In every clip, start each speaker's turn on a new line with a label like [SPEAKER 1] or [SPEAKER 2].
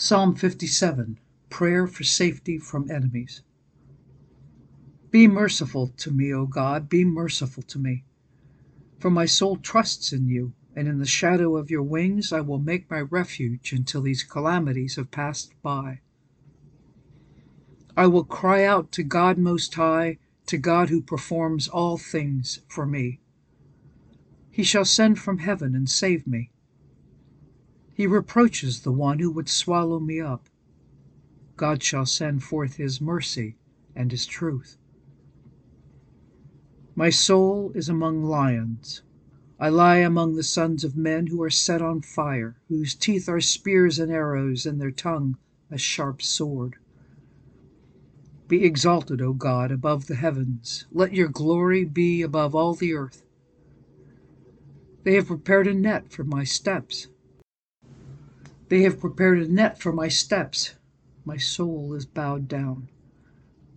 [SPEAKER 1] Psalm 57 Prayer for Safety from Enemies. Be merciful to me, O God, be merciful to me. For my soul trusts in you, and in the shadow of your wings I will make my refuge until these calamities have passed by. I will cry out to God Most High, to God who performs all things for me. He shall send from heaven and save me. He reproaches the one who would swallow me up. God shall send forth his mercy and his truth. My soul is among lions. I lie among the sons of men who are set on fire, whose teeth are spears and arrows, and their tongue a sharp sword. Be exalted, O God, above the heavens. Let your glory be above all the earth. They have prepared a net for my steps. They have prepared a net for my steps. My soul is bowed down.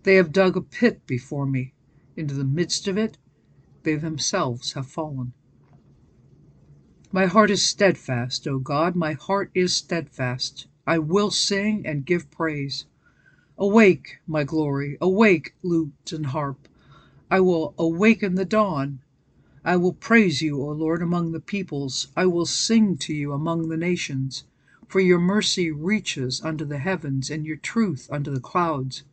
[SPEAKER 1] They have dug a pit before me. Into the midst of it they themselves have fallen. My heart is steadfast, O God, my heart is steadfast. I will sing and give praise. Awake, my glory, awake, lute and harp. I will awaken the dawn. I will praise you, O Lord, among the peoples. I will sing to you among the nations. For your mercy reaches unto the heavens, and your truth unto the clouds.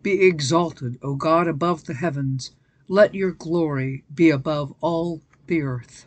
[SPEAKER 1] Be exalted, O God, above the heavens. Let your glory be above all the earth.